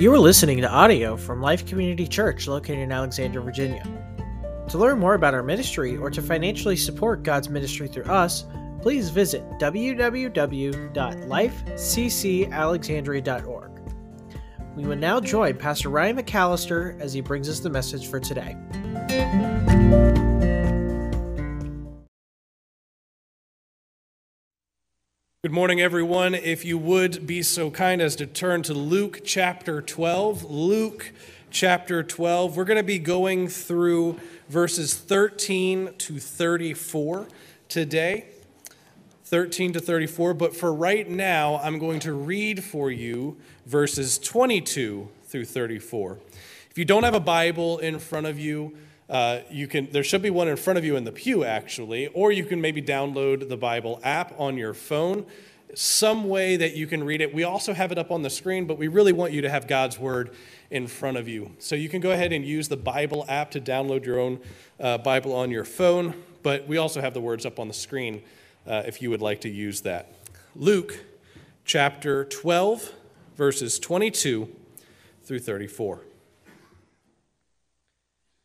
You are listening to audio from Life Community Church located in Alexandria, Virginia. To learn more about our ministry or to financially support God's ministry through us, please visit www.lifeccalexandria.org. We will now join Pastor Ryan McAllister as he brings us the message for today. Good morning, everyone. If you would be so kind as to turn to Luke chapter 12. Luke chapter 12. We're going to be going through verses 13 to 34 today. 13 to 34. But for right now, I'm going to read for you verses 22 through 34. If you don't have a Bible in front of you, uh, you can there should be one in front of you in the pew actually or you can maybe download the bible app on your phone. Some way that you can read it. We also have it up on the screen but we really want you to have god's word in front of you. So you can go ahead and use the bible app to download your own uh, bible on your phone but we also have the words up on the screen uh, if you would like to use that. Luke chapter 12 verses 22 through 34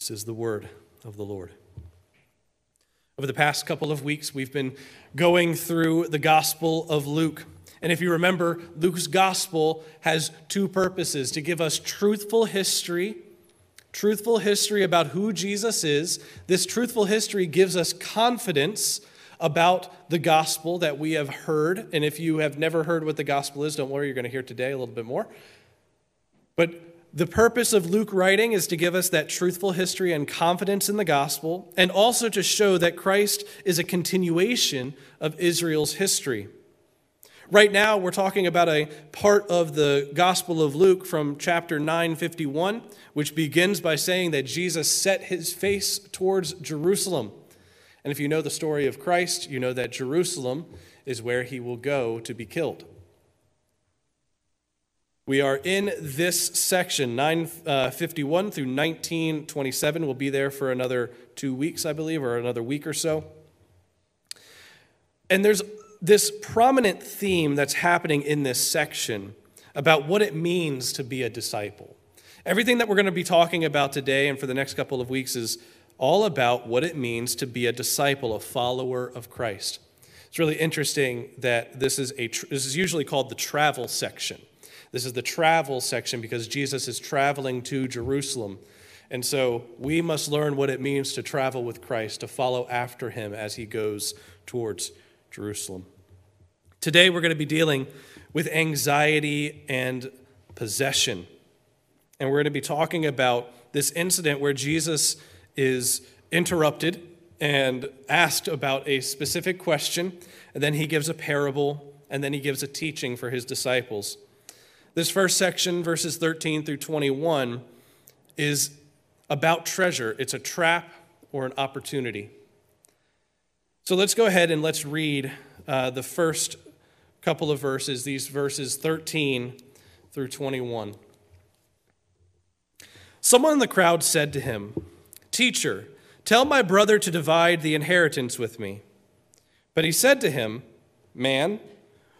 This is the word of the Lord. Over the past couple of weeks, we've been going through the Gospel of Luke. And if you remember, Luke's Gospel has two purposes to give us truthful history, truthful history about who Jesus is. This truthful history gives us confidence about the gospel that we have heard. And if you have never heard what the gospel is, don't worry, you're going to hear today a little bit more. But the purpose of Luke writing is to give us that truthful history and confidence in the gospel, and also to show that Christ is a continuation of Israel's history. Right now, we're talking about a part of the Gospel of Luke from chapter 951, which begins by saying that Jesus set his face towards Jerusalem. And if you know the story of Christ, you know that Jerusalem is where he will go to be killed. We are in this section, 951 uh, through 1927. We'll be there for another two weeks, I believe, or another week or so. And there's this prominent theme that's happening in this section about what it means to be a disciple. Everything that we're going to be talking about today and for the next couple of weeks is all about what it means to be a disciple, a follower of Christ. It's really interesting that this is a this is usually called the travel section. This is the travel section because Jesus is traveling to Jerusalem. And so we must learn what it means to travel with Christ, to follow after him as he goes towards Jerusalem. Today we're going to be dealing with anxiety and possession. And we're going to be talking about this incident where Jesus is interrupted and asked about a specific question, and then he gives a parable, and then he gives a teaching for his disciples. This first section, verses 13 through 21, is about treasure. It's a trap or an opportunity. So let's go ahead and let's read uh, the first couple of verses, these verses 13 through 21. Someone in the crowd said to him, Teacher, tell my brother to divide the inheritance with me. But he said to him, Man,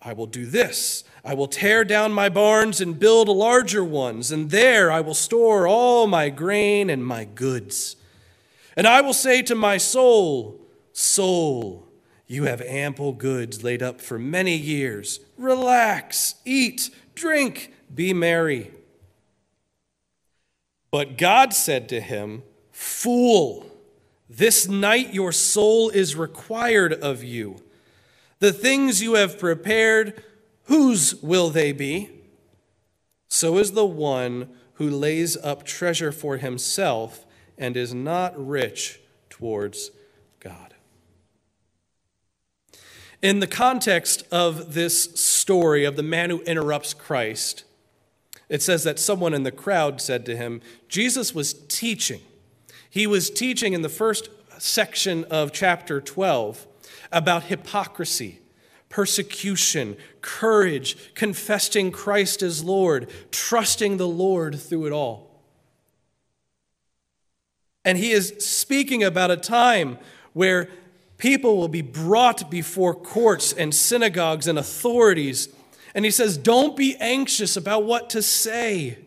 I will do this. I will tear down my barns and build larger ones, and there I will store all my grain and my goods. And I will say to my soul, Soul, you have ample goods laid up for many years. Relax, eat, drink, be merry. But God said to him, Fool, this night your soul is required of you. The things you have prepared, whose will they be? So is the one who lays up treasure for himself and is not rich towards God. In the context of this story of the man who interrupts Christ, it says that someone in the crowd said to him, Jesus was teaching. He was teaching in the first section of chapter 12 about hypocrisy, persecution, courage, confessing Christ as Lord, trusting the Lord through it all. And he is speaking about a time where people will be brought before courts and synagogues and authorities. And he says, Don't be anxious about what to say.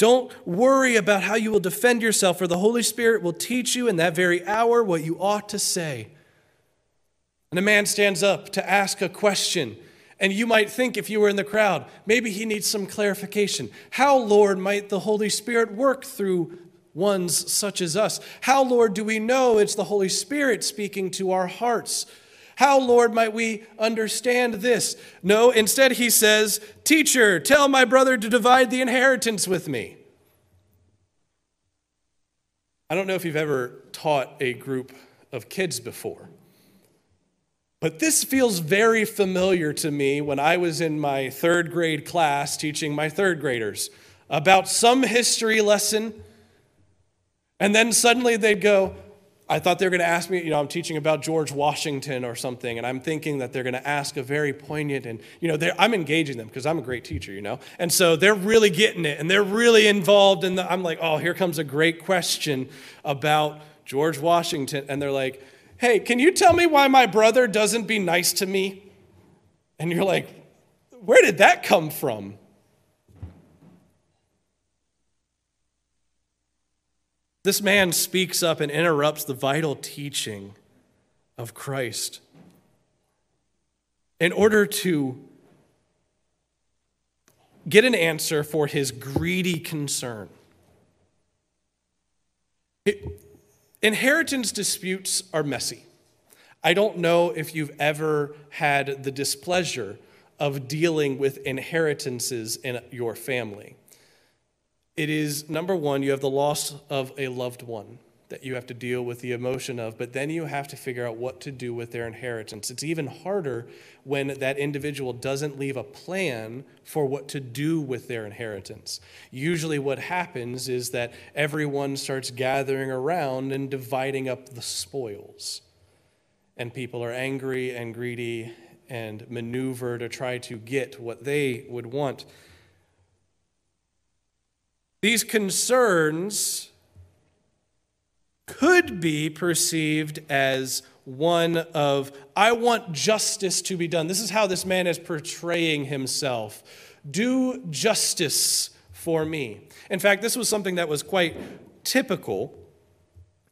Don't worry about how you will defend yourself, for the Holy Spirit will teach you in that very hour what you ought to say. And a man stands up to ask a question. And you might think, if you were in the crowd, maybe he needs some clarification. How, Lord, might the Holy Spirit work through ones such as us? How, Lord, do we know it's the Holy Spirit speaking to our hearts? How, Lord, might we understand this? No, instead he says, Teacher, tell my brother to divide the inheritance with me. I don't know if you've ever taught a group of kids before, but this feels very familiar to me when I was in my third grade class teaching my third graders about some history lesson and then suddenly they'd go, I thought they were going to ask me, you know, I'm teaching about George Washington or something, and I'm thinking that they're going to ask a very poignant, and, you know, I'm engaging them because I'm a great teacher, you know? And so they're really getting it, and they're really involved in the, I'm like, oh, here comes a great question about George Washington. And they're like, hey, can you tell me why my brother doesn't be nice to me? And you're like, where did that come from? This man speaks up and interrupts the vital teaching of Christ in order to get an answer for his greedy concern. It, inheritance disputes are messy. I don't know if you've ever had the displeasure of dealing with inheritances in your family. It is number one, you have the loss of a loved one that you have to deal with the emotion of, but then you have to figure out what to do with their inheritance. It's even harder when that individual doesn't leave a plan for what to do with their inheritance. Usually, what happens is that everyone starts gathering around and dividing up the spoils. And people are angry and greedy and maneuver to try to get what they would want. These concerns could be perceived as one of, I want justice to be done. This is how this man is portraying himself. Do justice for me. In fact, this was something that was quite typical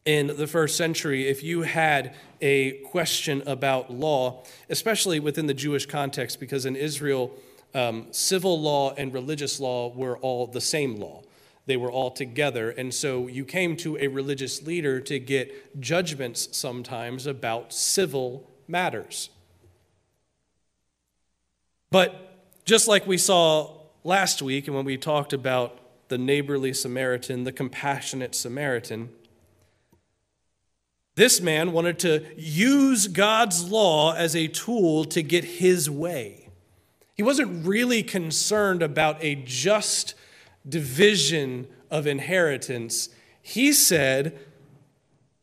in the first century, if you had a question about law, especially within the Jewish context, because in Israel, um, civil law and religious law were all the same law. They were all together. And so you came to a religious leader to get judgments sometimes about civil matters. But just like we saw last week, and when we talked about the neighborly Samaritan, the compassionate Samaritan, this man wanted to use God's law as a tool to get his way. He wasn't really concerned about a just division of inheritance. He said,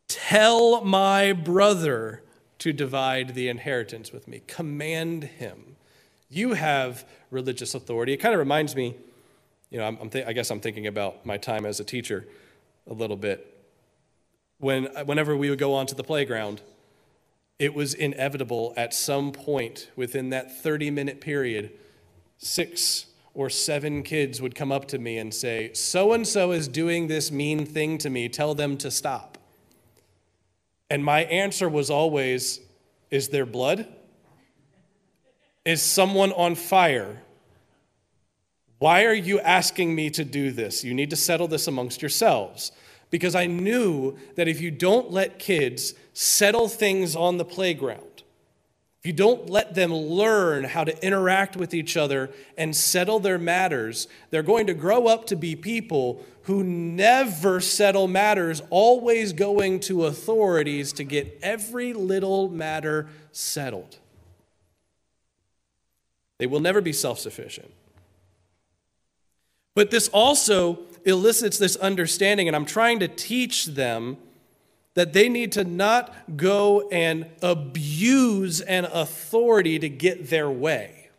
Tell my brother to divide the inheritance with me. Command him. You have religious authority. It kind of reminds me, you know, I'm, th- I guess I'm thinking about my time as a teacher a little bit when, whenever we would go onto the playground, it was inevitable at some point within that 30 minute period, six or seven kids would come up to me and say, So and so is doing this mean thing to me, tell them to stop. And my answer was always, Is there blood? Is someone on fire? Why are you asking me to do this? You need to settle this amongst yourselves because I knew that if you don't let kids settle things on the playground, you don't let them learn how to interact with each other and settle their matters, they're going to grow up to be people who never settle matters, always going to authorities to get every little matter settled. They will never be self sufficient. But this also elicits this understanding, and I'm trying to teach them that they need to not go and abuse an authority to get their way.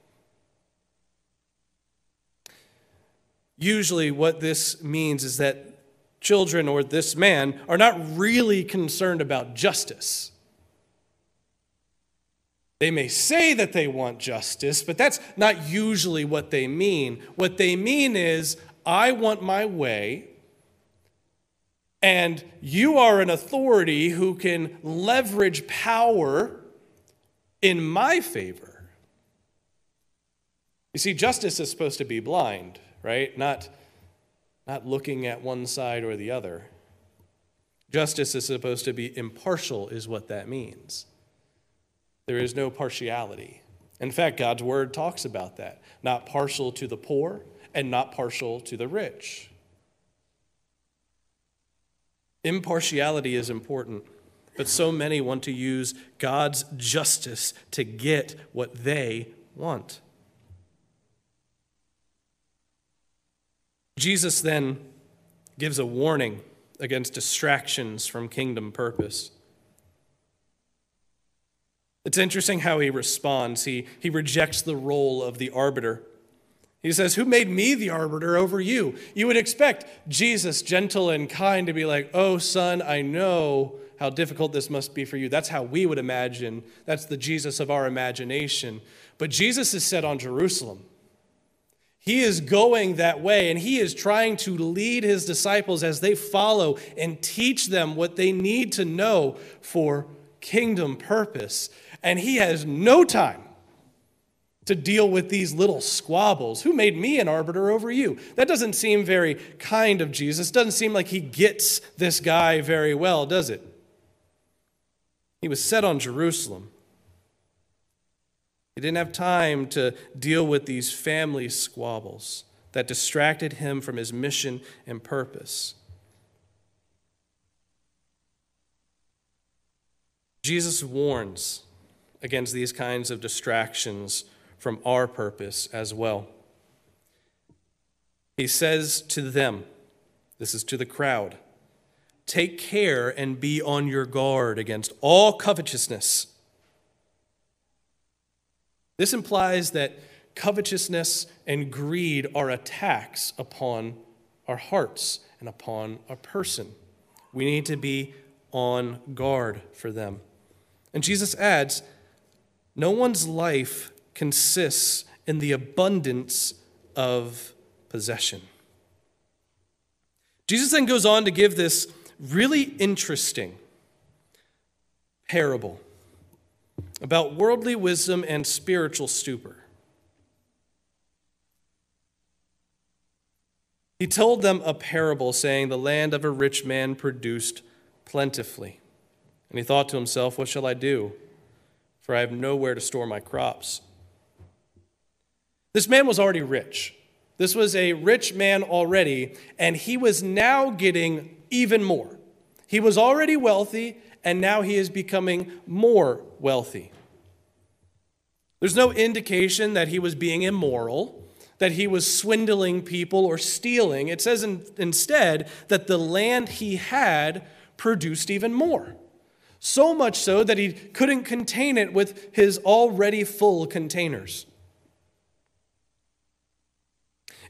Usually, what this means is that children or this man are not really concerned about justice. They may say that they want justice, but that's not usually what they mean. What they mean is, I want my way, and you are an authority who can leverage power in my favor. You see, justice is supposed to be blind, right? Not, not looking at one side or the other. Justice is supposed to be impartial, is what that means. There is no partiality. In fact, God's word talks about that. Not partial to the poor and not partial to the rich. Impartiality is important, but so many want to use God's justice to get what they want. Jesus then gives a warning against distractions from kingdom purpose. It's interesting how he responds. He, he rejects the role of the arbiter. He says, Who made me the arbiter over you? You would expect Jesus, gentle and kind, to be like, Oh, son, I know how difficult this must be for you. That's how we would imagine. That's the Jesus of our imagination. But Jesus is set on Jerusalem. He is going that way, and he is trying to lead his disciples as they follow and teach them what they need to know for kingdom purpose and he has no time to deal with these little squabbles. Who made me an arbiter over you? That doesn't seem very kind of Jesus. Doesn't seem like he gets this guy very well, does it? He was set on Jerusalem. He didn't have time to deal with these family squabbles that distracted him from his mission and purpose. Jesus warns against these kinds of distractions from our purpose as well. He says to them, this is to the crowd, take care and be on your guard against all covetousness. This implies that covetousness and greed are attacks upon our hearts and upon a person. We need to be on guard for them. And Jesus adds, no one's life consists in the abundance of possession. Jesus then goes on to give this really interesting parable about worldly wisdom and spiritual stupor. He told them a parable saying, The land of a rich man produced plentifully. And he thought to himself, What shall I do? For I have nowhere to store my crops. This man was already rich. This was a rich man already, and he was now getting even more. He was already wealthy, and now he is becoming more wealthy. There's no indication that he was being immoral, that he was swindling people or stealing. It says in, instead that the land he had produced even more. So much so that he couldn't contain it with his already full containers.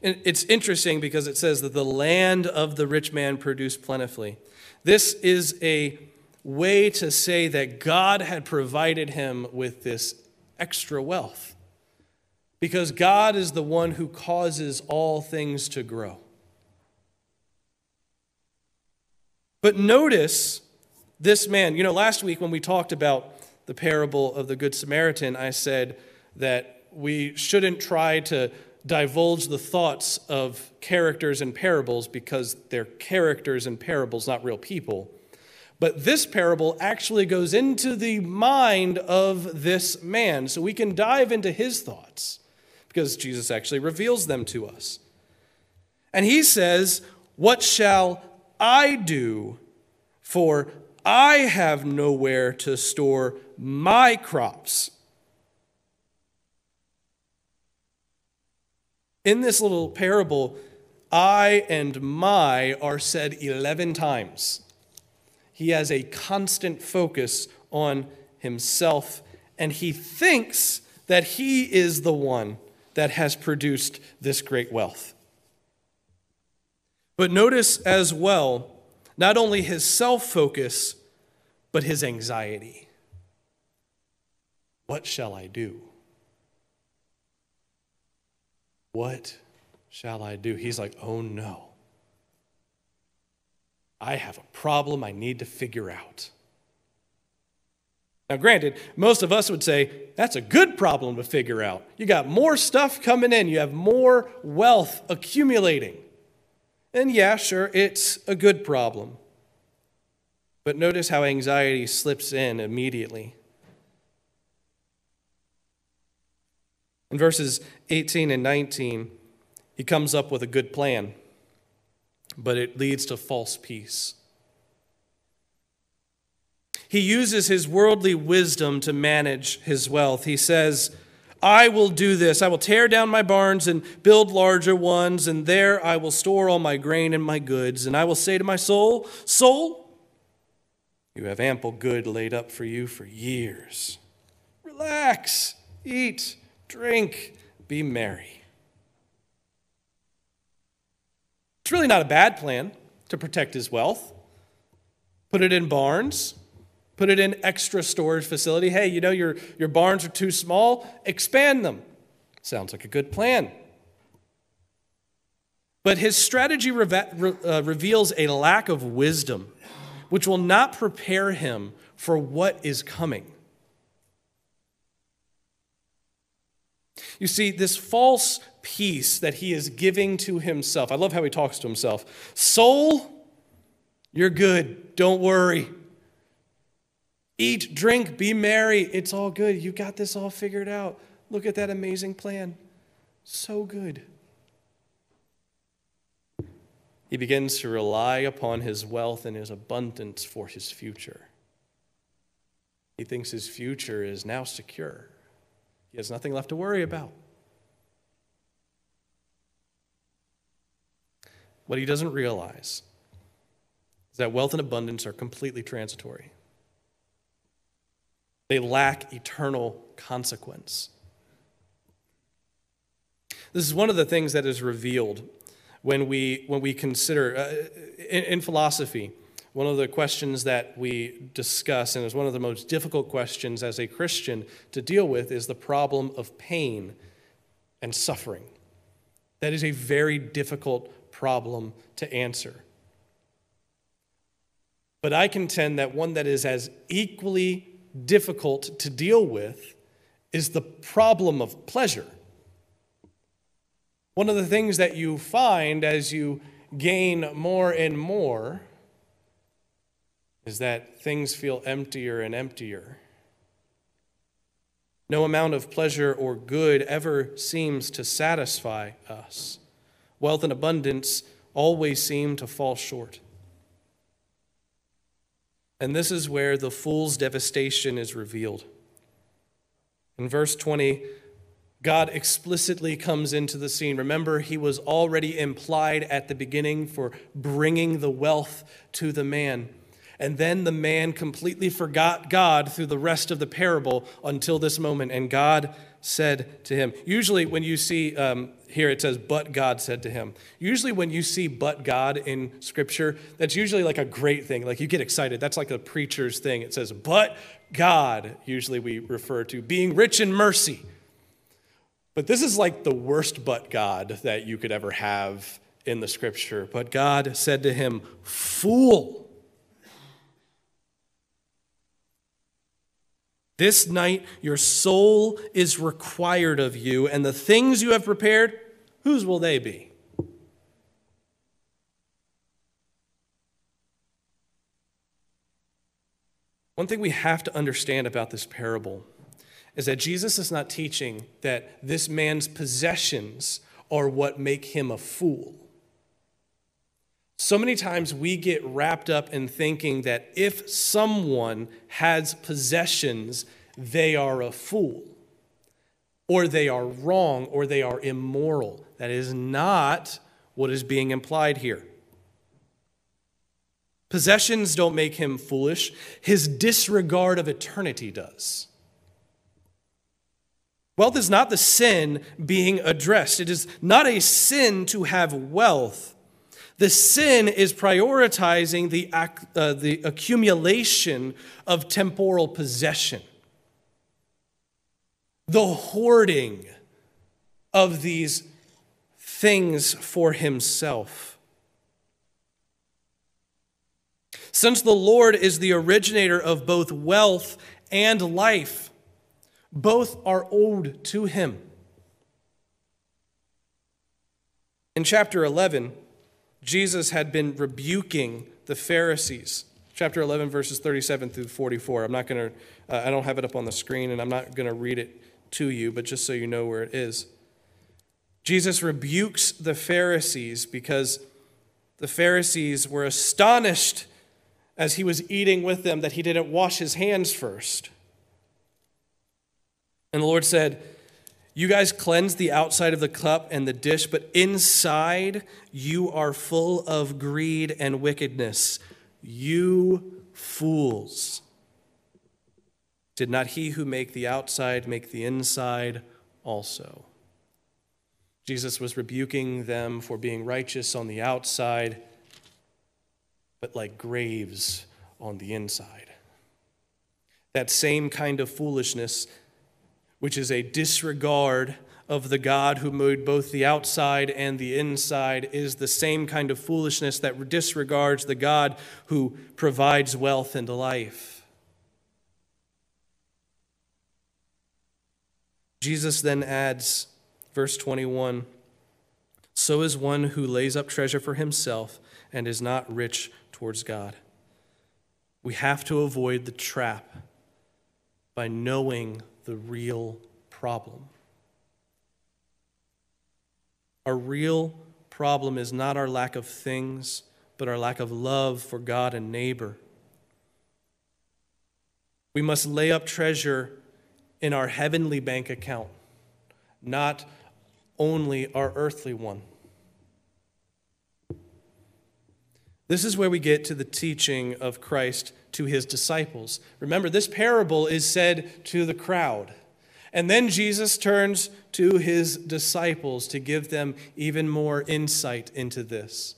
And it's interesting because it says that the land of the rich man produced plentifully. This is a way to say that God had provided him with this extra wealth. Because God is the one who causes all things to grow. But notice this man. You know, last week when we talked about the parable of the Good Samaritan, I said that we shouldn't try to divulge the thoughts of characters and parables because they're characters and parables, not real people. But this parable actually goes into the mind of this man. So we can dive into his thoughts because Jesus actually reveals them to us. And he says, What shall I do? For I have nowhere to store my crops. In this little parable, I and my are said 11 times. He has a constant focus on himself, and he thinks that he is the one that has produced this great wealth. But notice as well, not only his self focus, but his anxiety. What shall I do? What shall I do? He's like, Oh no. I have a problem I need to figure out. Now, granted, most of us would say that's a good problem to figure out. You got more stuff coming in, you have more wealth accumulating. And yeah, sure, it's a good problem. But notice how anxiety slips in immediately. In verses 18 and 19, he comes up with a good plan, but it leads to false peace. He uses his worldly wisdom to manage his wealth. He says, I will do this. I will tear down my barns and build larger ones, and there I will store all my grain and my goods. And I will say to my soul, Soul, you have ample good laid up for you for years. Relax, eat, drink, be merry. It's really not a bad plan to protect his wealth. Put it in barns, put it in extra storage facility. Hey, you know your, your barns are too small, expand them. Sounds like a good plan. But his strategy reve- uh, reveals a lack of wisdom, which will not prepare him for what is coming. You see, this false peace that he is giving to himself, I love how he talks to himself. Soul, you're good. Don't worry. Eat, drink, be merry. It's all good. You got this all figured out. Look at that amazing plan. So good. He begins to rely upon his wealth and his abundance for his future. He thinks his future is now secure. He has nothing left to worry about. What he doesn't realize is that wealth and abundance are completely transitory. They lack eternal consequence. This is one of the things that is revealed when we, when we consider, uh, in, in philosophy, one of the questions that we discuss, and is one of the most difficult questions as a Christian to deal with, is the problem of pain and suffering. That is a very difficult problem to answer. but I contend that one that is as equally difficult to deal with is the problem of pleasure. One of the things that you find as you gain more and more is that things feel emptier and emptier. No amount of pleasure or good ever seems to satisfy us. Wealth and abundance always seem to fall short. And this is where the fool's devastation is revealed. In verse 20, God explicitly comes into the scene. Remember, he was already implied at the beginning for bringing the wealth to the man. And then the man completely forgot God through the rest of the parable until this moment. And God said to him. Usually, when you see um, here it says, but God said to him. Usually, when you see but God in scripture, that's usually like a great thing. Like you get excited. That's like a preacher's thing. It says, but God, usually we refer to being rich in mercy. But this is like the worst but God that you could ever have in the scripture. But God said to him, Fool. This night your soul is required of you, and the things you have prepared, whose will they be? One thing we have to understand about this parable is that Jesus is not teaching that this man's possessions are what make him a fool. So many times we get wrapped up in thinking that if someone has possessions, they are a fool, or they are wrong, or they are immoral. That is not what is being implied here. Possessions don't make him foolish, his disregard of eternity does. Wealth is not the sin being addressed. It is not a sin to have wealth. The sin is prioritizing the, uh, the accumulation of temporal possession, the hoarding of these things for himself. Since the Lord is the originator of both wealth and life, both are owed to him. In chapter 11, Jesus had been rebuking the Pharisees. Chapter 11, verses 37 through 44. I'm not going to, uh, I don't have it up on the screen and I'm not going to read it to you, but just so you know where it is. Jesus rebukes the Pharisees because the Pharisees were astonished as he was eating with them that he didn't wash his hands first. And the Lord said, you guys cleanse the outside of the cup and the dish, but inside you are full of greed and wickedness. You fools. Did not he who make the outside make the inside also? Jesus was rebuking them for being righteous on the outside, but like graves on the inside. That same kind of foolishness which is a disregard of the God who made both the outside and the inside, is the same kind of foolishness that disregards the God who provides wealth and life. Jesus then adds, verse 21 So is one who lays up treasure for himself and is not rich towards God. We have to avoid the trap by knowing the real problem. Our real problem is not our lack of things, but our lack of love for God and neighbor. We must lay up treasure in our heavenly bank account, not only our earthly one. This is where we get to the teaching of Christ to his disciples. Remember, this parable is said to the crowd. And then Jesus turns to his disciples to give them even more insight into this.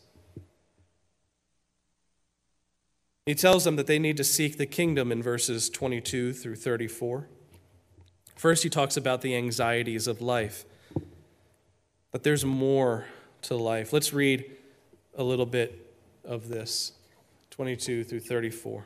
He tells them that they need to seek the kingdom in verses 22 through 34. First, he talks about the anxieties of life, but there's more to life. Let's read a little bit of this 22 through 34.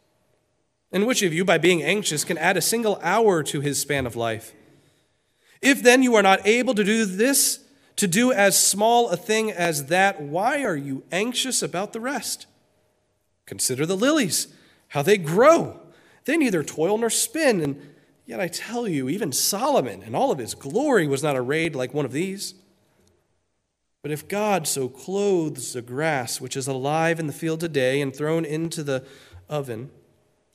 And which of you, by being anxious, can add a single hour to his span of life? If then you are not able to do this, to do as small a thing as that, why are you anxious about the rest? Consider the lilies, how they grow. They neither toil nor spin, and yet I tell you, even Solomon in all of his glory was not arrayed like one of these. But if God so clothes the grass, which is alive in the field today and thrown into the oven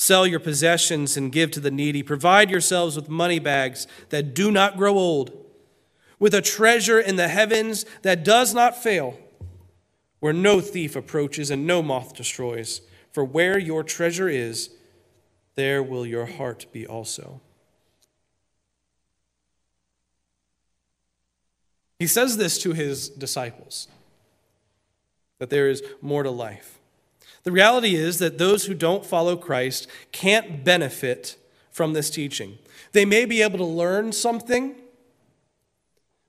Sell your possessions and give to the needy. Provide yourselves with money bags that do not grow old, with a treasure in the heavens that does not fail, where no thief approaches and no moth destroys. For where your treasure is, there will your heart be also. He says this to his disciples that there is more to life. The reality is that those who don't follow Christ can't benefit from this teaching. They may be able to learn something,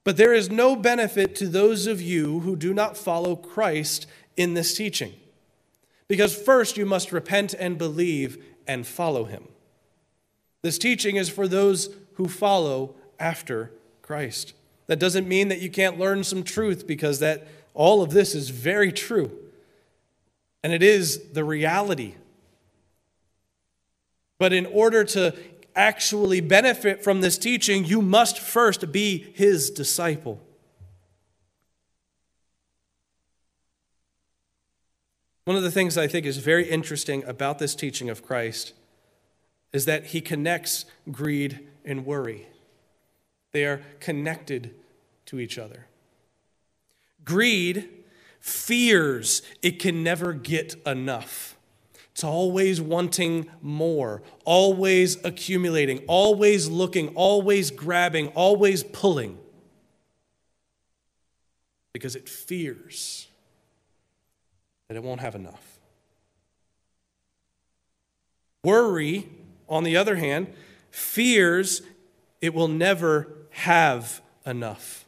but there is no benefit to those of you who do not follow Christ in this teaching. Because first you must repent and believe and follow him. This teaching is for those who follow after Christ. That doesn't mean that you can't learn some truth because that all of this is very true. And it is the reality. But in order to actually benefit from this teaching, you must first be his disciple. One of the things I think is very interesting about this teaching of Christ is that he connects greed and worry. They are connected to each other. Greed fears it can never get enough. It's always wanting more, always accumulating, always looking, always grabbing, always pulling. Because it fears that it won't have enough. Worry, on the other hand, fears it will never have enough.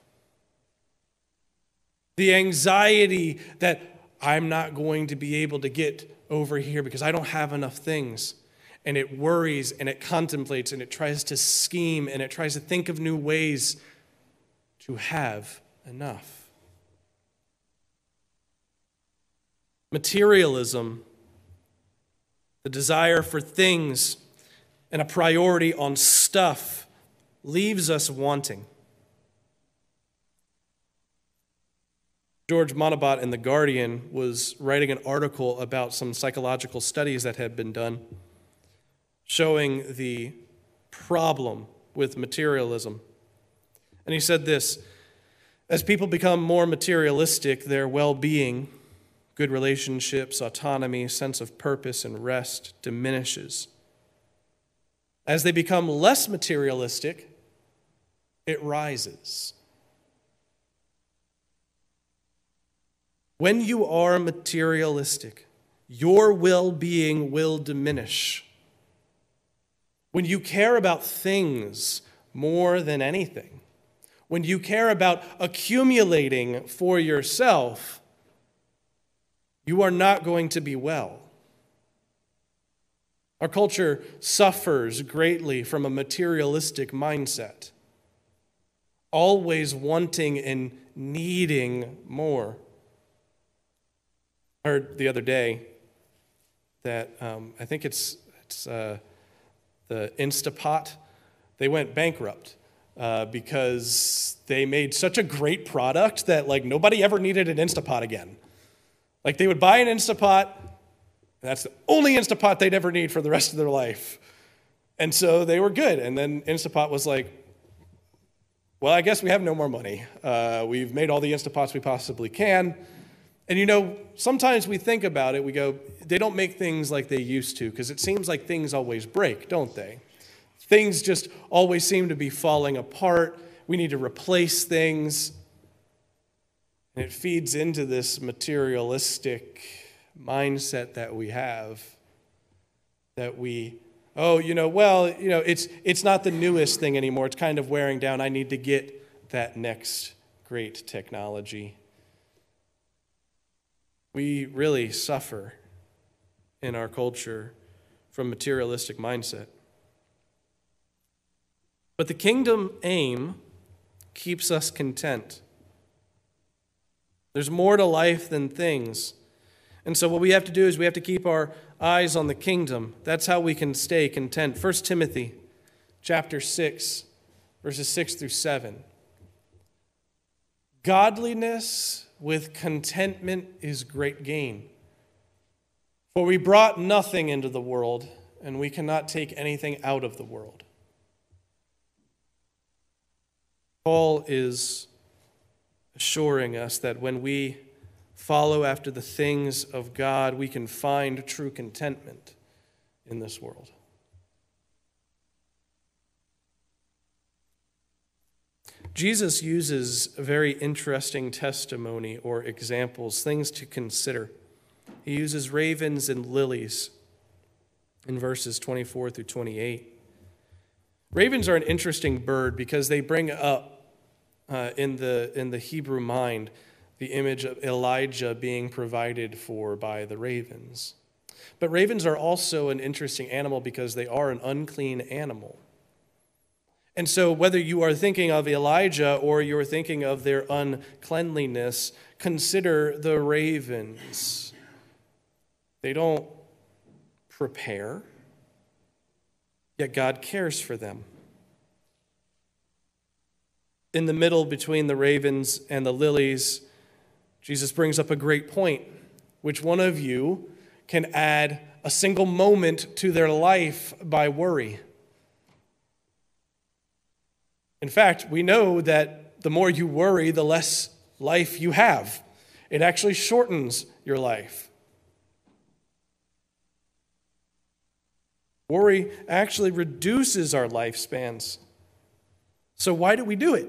The anxiety that I'm not going to be able to get over here because I don't have enough things. And it worries and it contemplates and it tries to scheme and it tries to think of new ways to have enough. Materialism, the desire for things, and a priority on stuff leaves us wanting. George Monbiot in The Guardian was writing an article about some psychological studies that had been done showing the problem with materialism. And he said this As people become more materialistic, their well being, good relationships, autonomy, sense of purpose, and rest diminishes. As they become less materialistic, it rises. When you are materialistic, your well being will diminish. When you care about things more than anything, when you care about accumulating for yourself, you are not going to be well. Our culture suffers greatly from a materialistic mindset, always wanting and needing more. Heard the other day that um, I think it's, it's uh, the Instapot they went bankrupt uh, because they made such a great product that like nobody ever needed an Instapot again. Like they would buy an Instapot, that's the only Instapot they'd ever need for the rest of their life. And so they were good. And then Instapot was like, well, I guess we have no more money. Uh, we've made all the Instapots we possibly can. And you know, sometimes we think about it, we go, they don't make things like they used to, because it seems like things always break, don't they? Things just always seem to be falling apart. We need to replace things. And it feeds into this materialistic mindset that we have that we oh you know well you know it's it's not the newest thing anymore it's kind of wearing down i need to get that next great technology we really suffer in our culture from materialistic mindset but the kingdom aim keeps us content there's more to life than things. And so, what we have to do is we have to keep our eyes on the kingdom. That's how we can stay content. 1 Timothy chapter 6, verses 6 through 7. Godliness with contentment is great gain. For we brought nothing into the world, and we cannot take anything out of the world. Paul is assuring us that when we follow after the things of God, we can find true contentment in this world. Jesus uses very interesting testimony or examples, things to consider. He uses ravens and lilies in verses 24 through 28. Ravens are an interesting bird because they bring up uh, in, the, in the Hebrew mind the image of Elijah being provided for by the ravens. But ravens are also an interesting animal because they are an unclean animal. And so, whether you are thinking of Elijah or you're thinking of their uncleanliness, consider the ravens. They don't prepare, yet God cares for them in the middle between the ravens and the lilies, Jesus brings up a great point. Which one of you can add a single moment to their life by worry? In fact, we know that the more you worry, the less life you have. It actually shortens your life. Worry actually reduces our lifespans. So, why do we do it?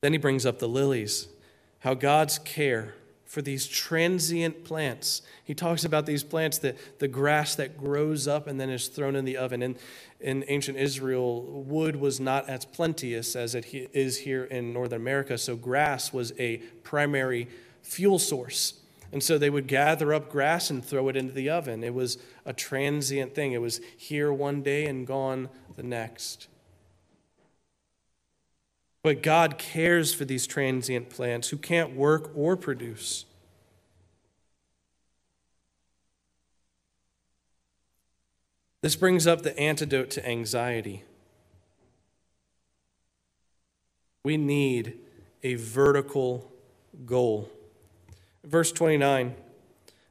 Then he brings up the lilies, how God's care for these transient plants. He talks about these plants, the, the grass that grows up and then is thrown in the oven. And in ancient Israel, wood was not as plenteous as it is here in Northern America, so grass was a primary fuel source. And so they would gather up grass and throw it into the oven. It was a transient thing, it was here one day and gone the next. But God cares for these transient plants who can't work or produce. This brings up the antidote to anxiety. We need a vertical goal. Verse 29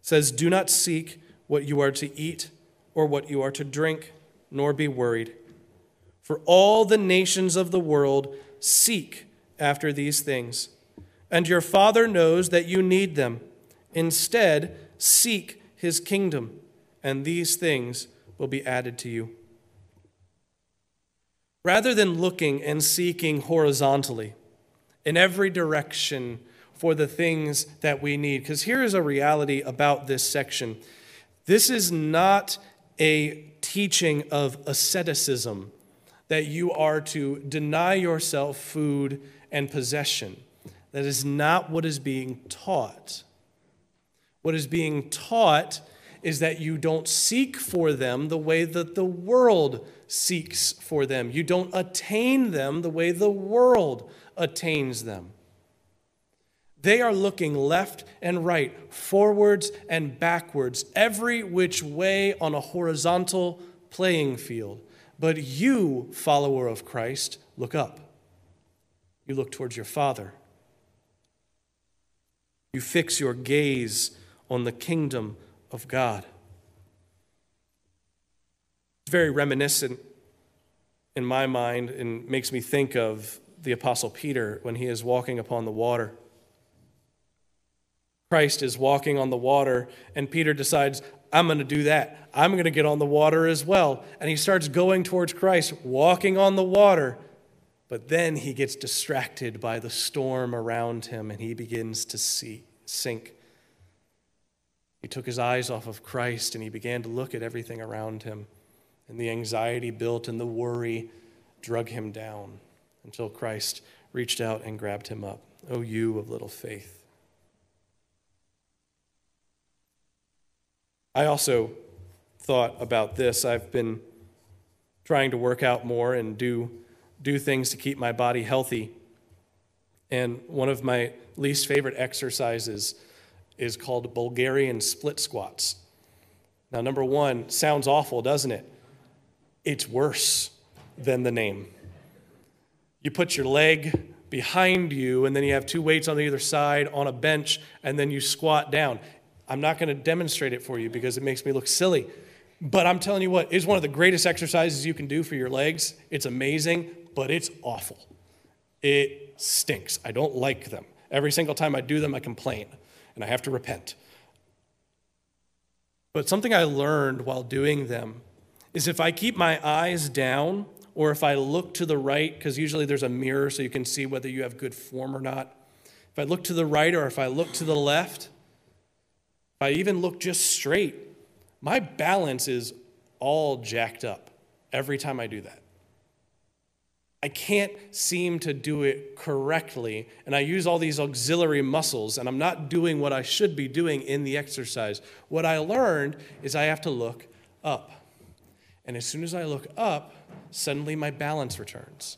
says, Do not seek what you are to eat or what you are to drink, nor be worried. For all the nations of the world Seek after these things, and your Father knows that you need them. Instead, seek his kingdom, and these things will be added to you. Rather than looking and seeking horizontally in every direction for the things that we need, because here is a reality about this section this is not a teaching of asceticism that you are to deny yourself food and possession. That is not what is being taught. What is being taught is that you don't seek for them the way that the world seeks for them. You don't attain them the way the world attains them. They are looking left and right, forwards and backwards, every which way on a horizontal playing field. But you, follower of Christ, look up. You look towards your Father. You fix your gaze on the kingdom of God. It's very reminiscent in my mind and makes me think of the Apostle Peter when he is walking upon the water. Christ is walking on the water, and Peter decides, I'm going to do that. I'm going to get on the water as well. And he starts going towards Christ, walking on the water. But then he gets distracted by the storm around him and he begins to see, sink. He took his eyes off of Christ and he began to look at everything around him. And the anxiety built and the worry drug him down until Christ reached out and grabbed him up. Oh, you of little faith. I also thought about this. I've been trying to work out more and do, do things to keep my body healthy. And one of my least favorite exercises is called Bulgarian split squats. Now, number one, sounds awful, doesn't it? It's worse than the name. You put your leg behind you, and then you have two weights on the other side on a bench, and then you squat down. I'm not going to demonstrate it for you because it makes me look silly. But I'm telling you what, it's one of the greatest exercises you can do for your legs. It's amazing, but it's awful. It stinks. I don't like them. Every single time I do them, I complain and I have to repent. But something I learned while doing them is if I keep my eyes down or if I look to the right, because usually there's a mirror so you can see whether you have good form or not. If I look to the right or if I look to the left, I even look just straight, my balance is all jacked up every time I do that. I can't seem to do it correctly, and I use all these auxiliary muscles, and I'm not doing what I should be doing in the exercise. What I learned is I have to look up. And as soon as I look up, suddenly my balance returns.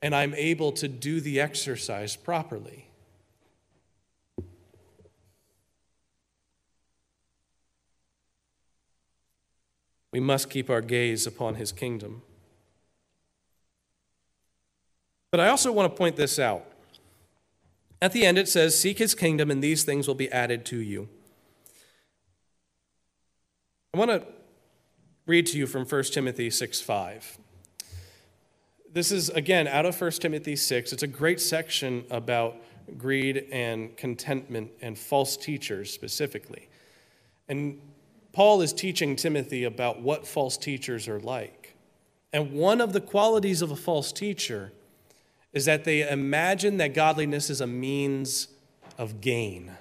And I'm able to do the exercise properly. We must keep our gaze upon his kingdom. But I also want to point this out. At the end, it says, Seek his kingdom, and these things will be added to you. I want to read to you from 1 Timothy 6 5. This is, again, out of 1 Timothy 6. It's a great section about greed and contentment and false teachers specifically. And Paul is teaching Timothy about what false teachers are like. And one of the qualities of a false teacher is that they imagine that godliness is a means of gain.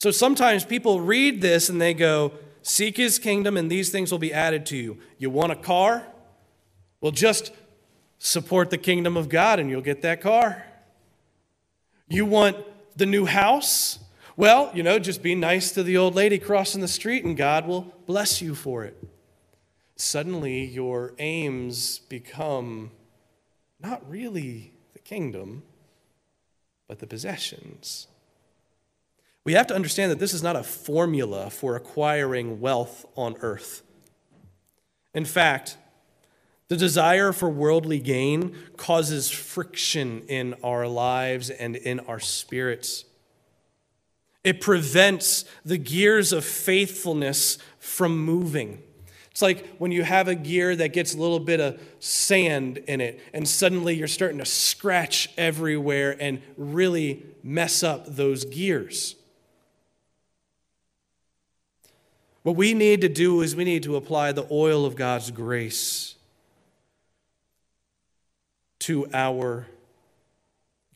So sometimes people read this and they go, Seek his kingdom and these things will be added to you. You want a car? Well, just support the kingdom of God and you'll get that car. You want the new house? Well, you know, just be nice to the old lady crossing the street and God will bless you for it. Suddenly, your aims become not really the kingdom, but the possessions. We have to understand that this is not a formula for acquiring wealth on earth. In fact, the desire for worldly gain causes friction in our lives and in our spirits. It prevents the gears of faithfulness from moving. It's like when you have a gear that gets a little bit of sand in it, and suddenly you're starting to scratch everywhere and really mess up those gears. What we need to do is we need to apply the oil of God's grace to our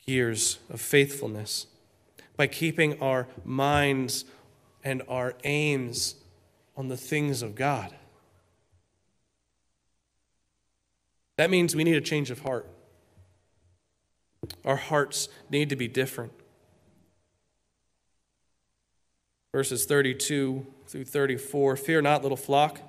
years of faithfulness by keeping our minds and our aims on the things of God. That means we need a change of heart. Our hearts need to be different. Verses 32 through 34 Fear not, little flock,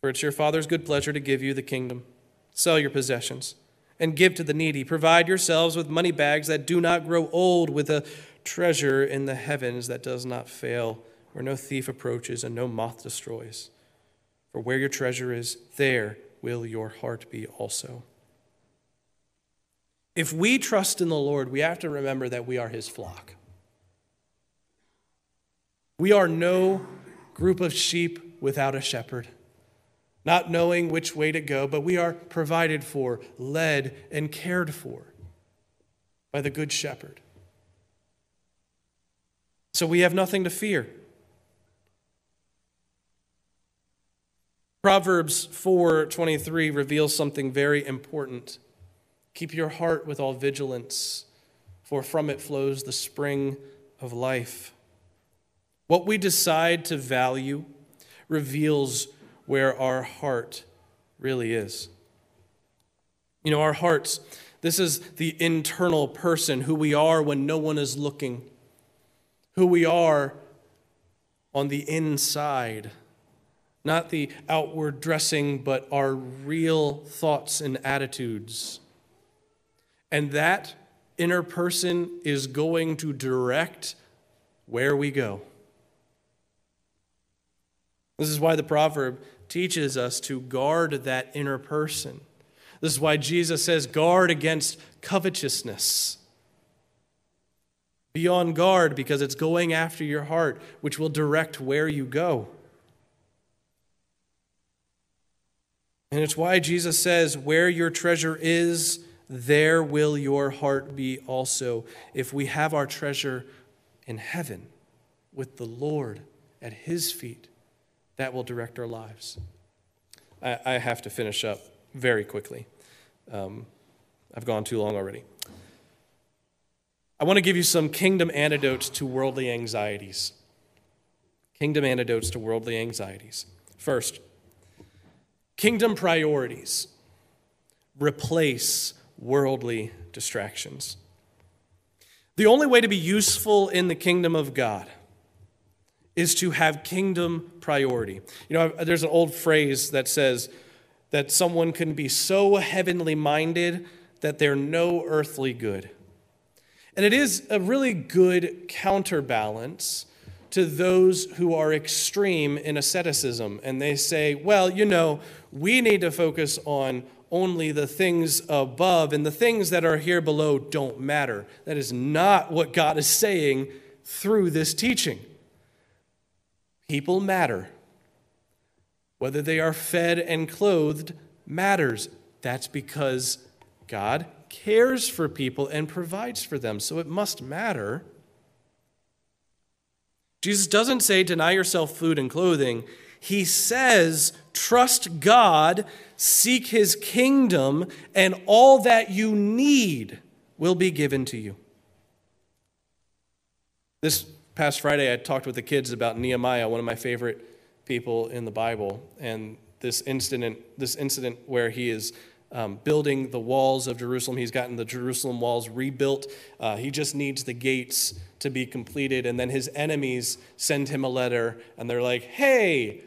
for it's your Father's good pleasure to give you the kingdom. Sell your possessions and give to the needy. Provide yourselves with money bags that do not grow old, with a treasure in the heavens that does not fail, where no thief approaches and no moth destroys. For where your treasure is, there will your heart be also. If we trust in the Lord, we have to remember that we are his flock. We are no group of sheep without a shepherd not knowing which way to go, but we are provided for, led, and cared for by the Good Shepherd. So we have nothing to fear. Proverbs 4:23 reveals something very important. Keep your heart with all vigilance, for from it flows the spring of life. What we decide to value reveals where our heart really is. You know, our hearts, this is the internal person, who we are when no one is looking, who we are on the inside. Not the outward dressing, but our real thoughts and attitudes. And that inner person is going to direct where we go. This is why the proverb teaches us to guard that inner person. This is why Jesus says, guard against covetousness. Be on guard because it's going after your heart, which will direct where you go. And it's why Jesus says, Where your treasure is, there will your heart be also. If we have our treasure in heaven with the Lord at his feet, that will direct our lives. I, I have to finish up very quickly. Um, I've gone too long already. I want to give you some kingdom antidotes to worldly anxieties. Kingdom antidotes to worldly anxieties. First, kingdom priorities replace worldly distractions. The only way to be useful in the kingdom of God is to have kingdom priority. You know, there's an old phrase that says that someone can be so heavenly minded that they're no earthly good. And it is a really good counterbalance to those who are extreme in asceticism. And they say, well, you know, we need to focus on only the things above, and the things that are here below don't matter. That is not what God is saying through this teaching. People matter. Whether they are fed and clothed matters. That's because God cares for people and provides for them, so it must matter. Jesus doesn't say deny yourself food and clothing. He says trust God, seek his kingdom, and all that you need will be given to you. This past Friday, I talked with the kids about Nehemiah, one of my favorite people in the Bible, and this incident, this incident where he is um, building the walls of Jerusalem. He's gotten the Jerusalem walls rebuilt. Uh, he just needs the gates to be completed, and then his enemies send him a letter, and they're like, "Hey,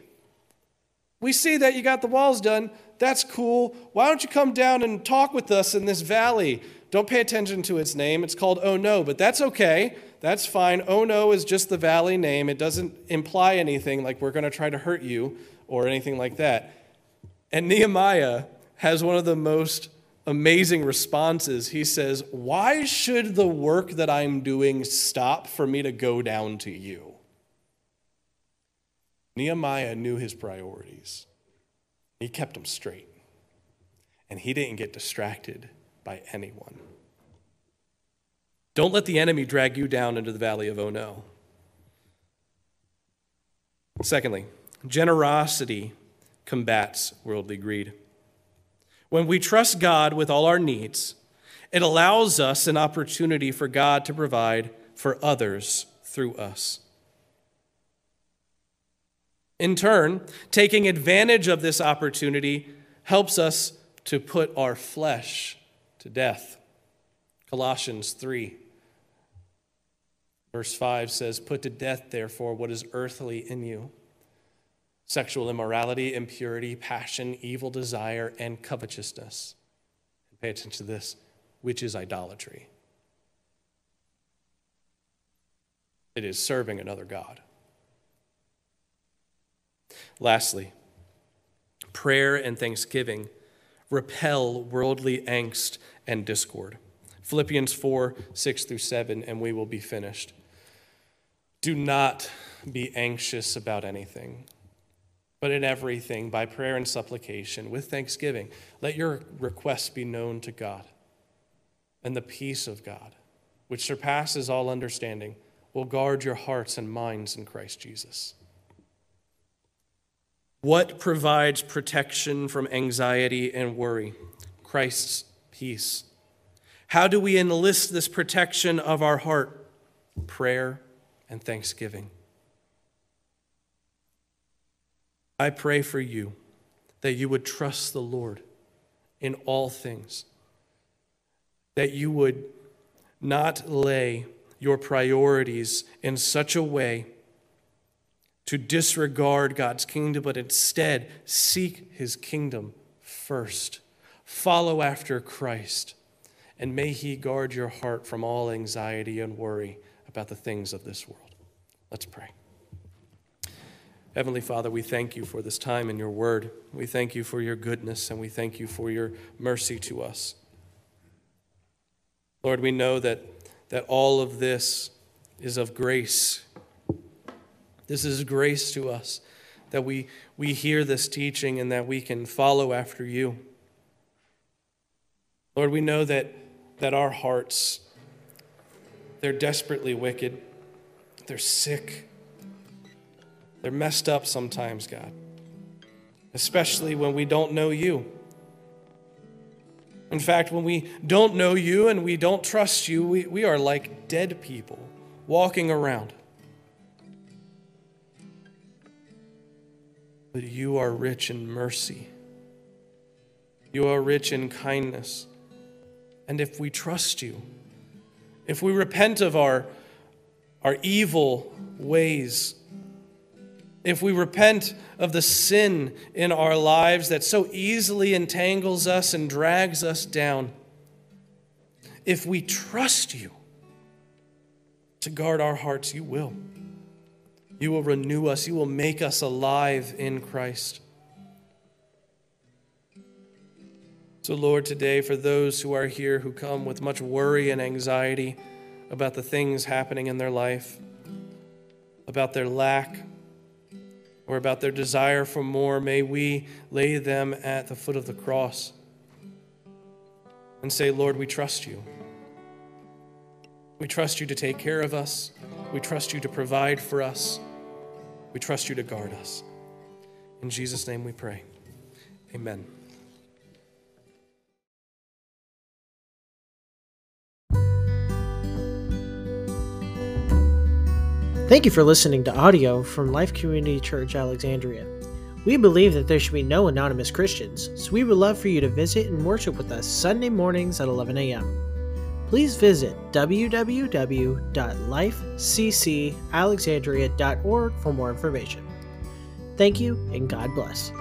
we see that you got the walls done. That's cool. Why don't you come down and talk with us in this valley?" Don't pay attention to its name. It's called Oh No, but that's okay. That's fine. Oh No is just the valley name. It doesn't imply anything like we're going to try to hurt you or anything like that. And Nehemiah has one of the most amazing responses. He says, Why should the work that I'm doing stop for me to go down to you? Nehemiah knew his priorities, he kept them straight, and he didn't get distracted by anyone. Don't let the enemy drag you down into the valley of oh no. Secondly, generosity combats worldly greed. When we trust God with all our needs, it allows us an opportunity for God to provide for others through us. In turn, taking advantage of this opportunity helps us to put our flesh to death. Colossians 3, verse 5 says, Put to death, therefore, what is earthly in you sexual immorality, impurity, passion, evil desire, and covetousness. Pay attention to this, which is idolatry. It is serving another God. Lastly, prayer and thanksgiving repel worldly angst and discord. Philippians 4 6 through 7, and we will be finished. Do not be anxious about anything, but in everything, by prayer and supplication, with thanksgiving, let your requests be known to God. And the peace of God, which surpasses all understanding, will guard your hearts and minds in Christ Jesus. What provides protection from anxiety and worry? Christ's peace. How do we enlist this protection of our heart? Prayer and thanksgiving. I pray for you that you would trust the Lord in all things, that you would not lay your priorities in such a way to disregard God's kingdom, but instead seek his kingdom first. Follow after Christ, and may he guard your heart from all anxiety and worry about the things of this world. Let's pray. Heavenly Father, we thank you for this time in your word. We thank you for your goodness, and we thank you for your mercy to us. Lord, we know that that all of this is of grace. This is grace to us that we, we hear this teaching and that we can follow after you. Lord, we know that, that our hearts, they're desperately wicked, they're sick, they're messed up sometimes, God, especially when we don't know you. In fact, when we don't know you and we don't trust you, we, we are like dead people walking around. But you are rich in mercy. You are rich in kindness. And if we trust you, if we repent of our, our evil ways, if we repent of the sin in our lives that so easily entangles us and drags us down, if we trust you to guard our hearts, you will. You will renew us, you will make us alive in Christ. So, Lord, today, for those who are here who come with much worry and anxiety about the things happening in their life, about their lack, or about their desire for more, may we lay them at the foot of the cross and say, Lord, we trust you. We trust you to take care of us. We trust you to provide for us. We trust you to guard us. In Jesus' name we pray. Amen. Thank you for listening to audio from Life Community Church Alexandria. We believe that there should be no anonymous Christians, so we would love for you to visit and worship with us Sunday mornings at 11 a.m. Please visit www.lifeccalexandria.org for more information. Thank you and God bless.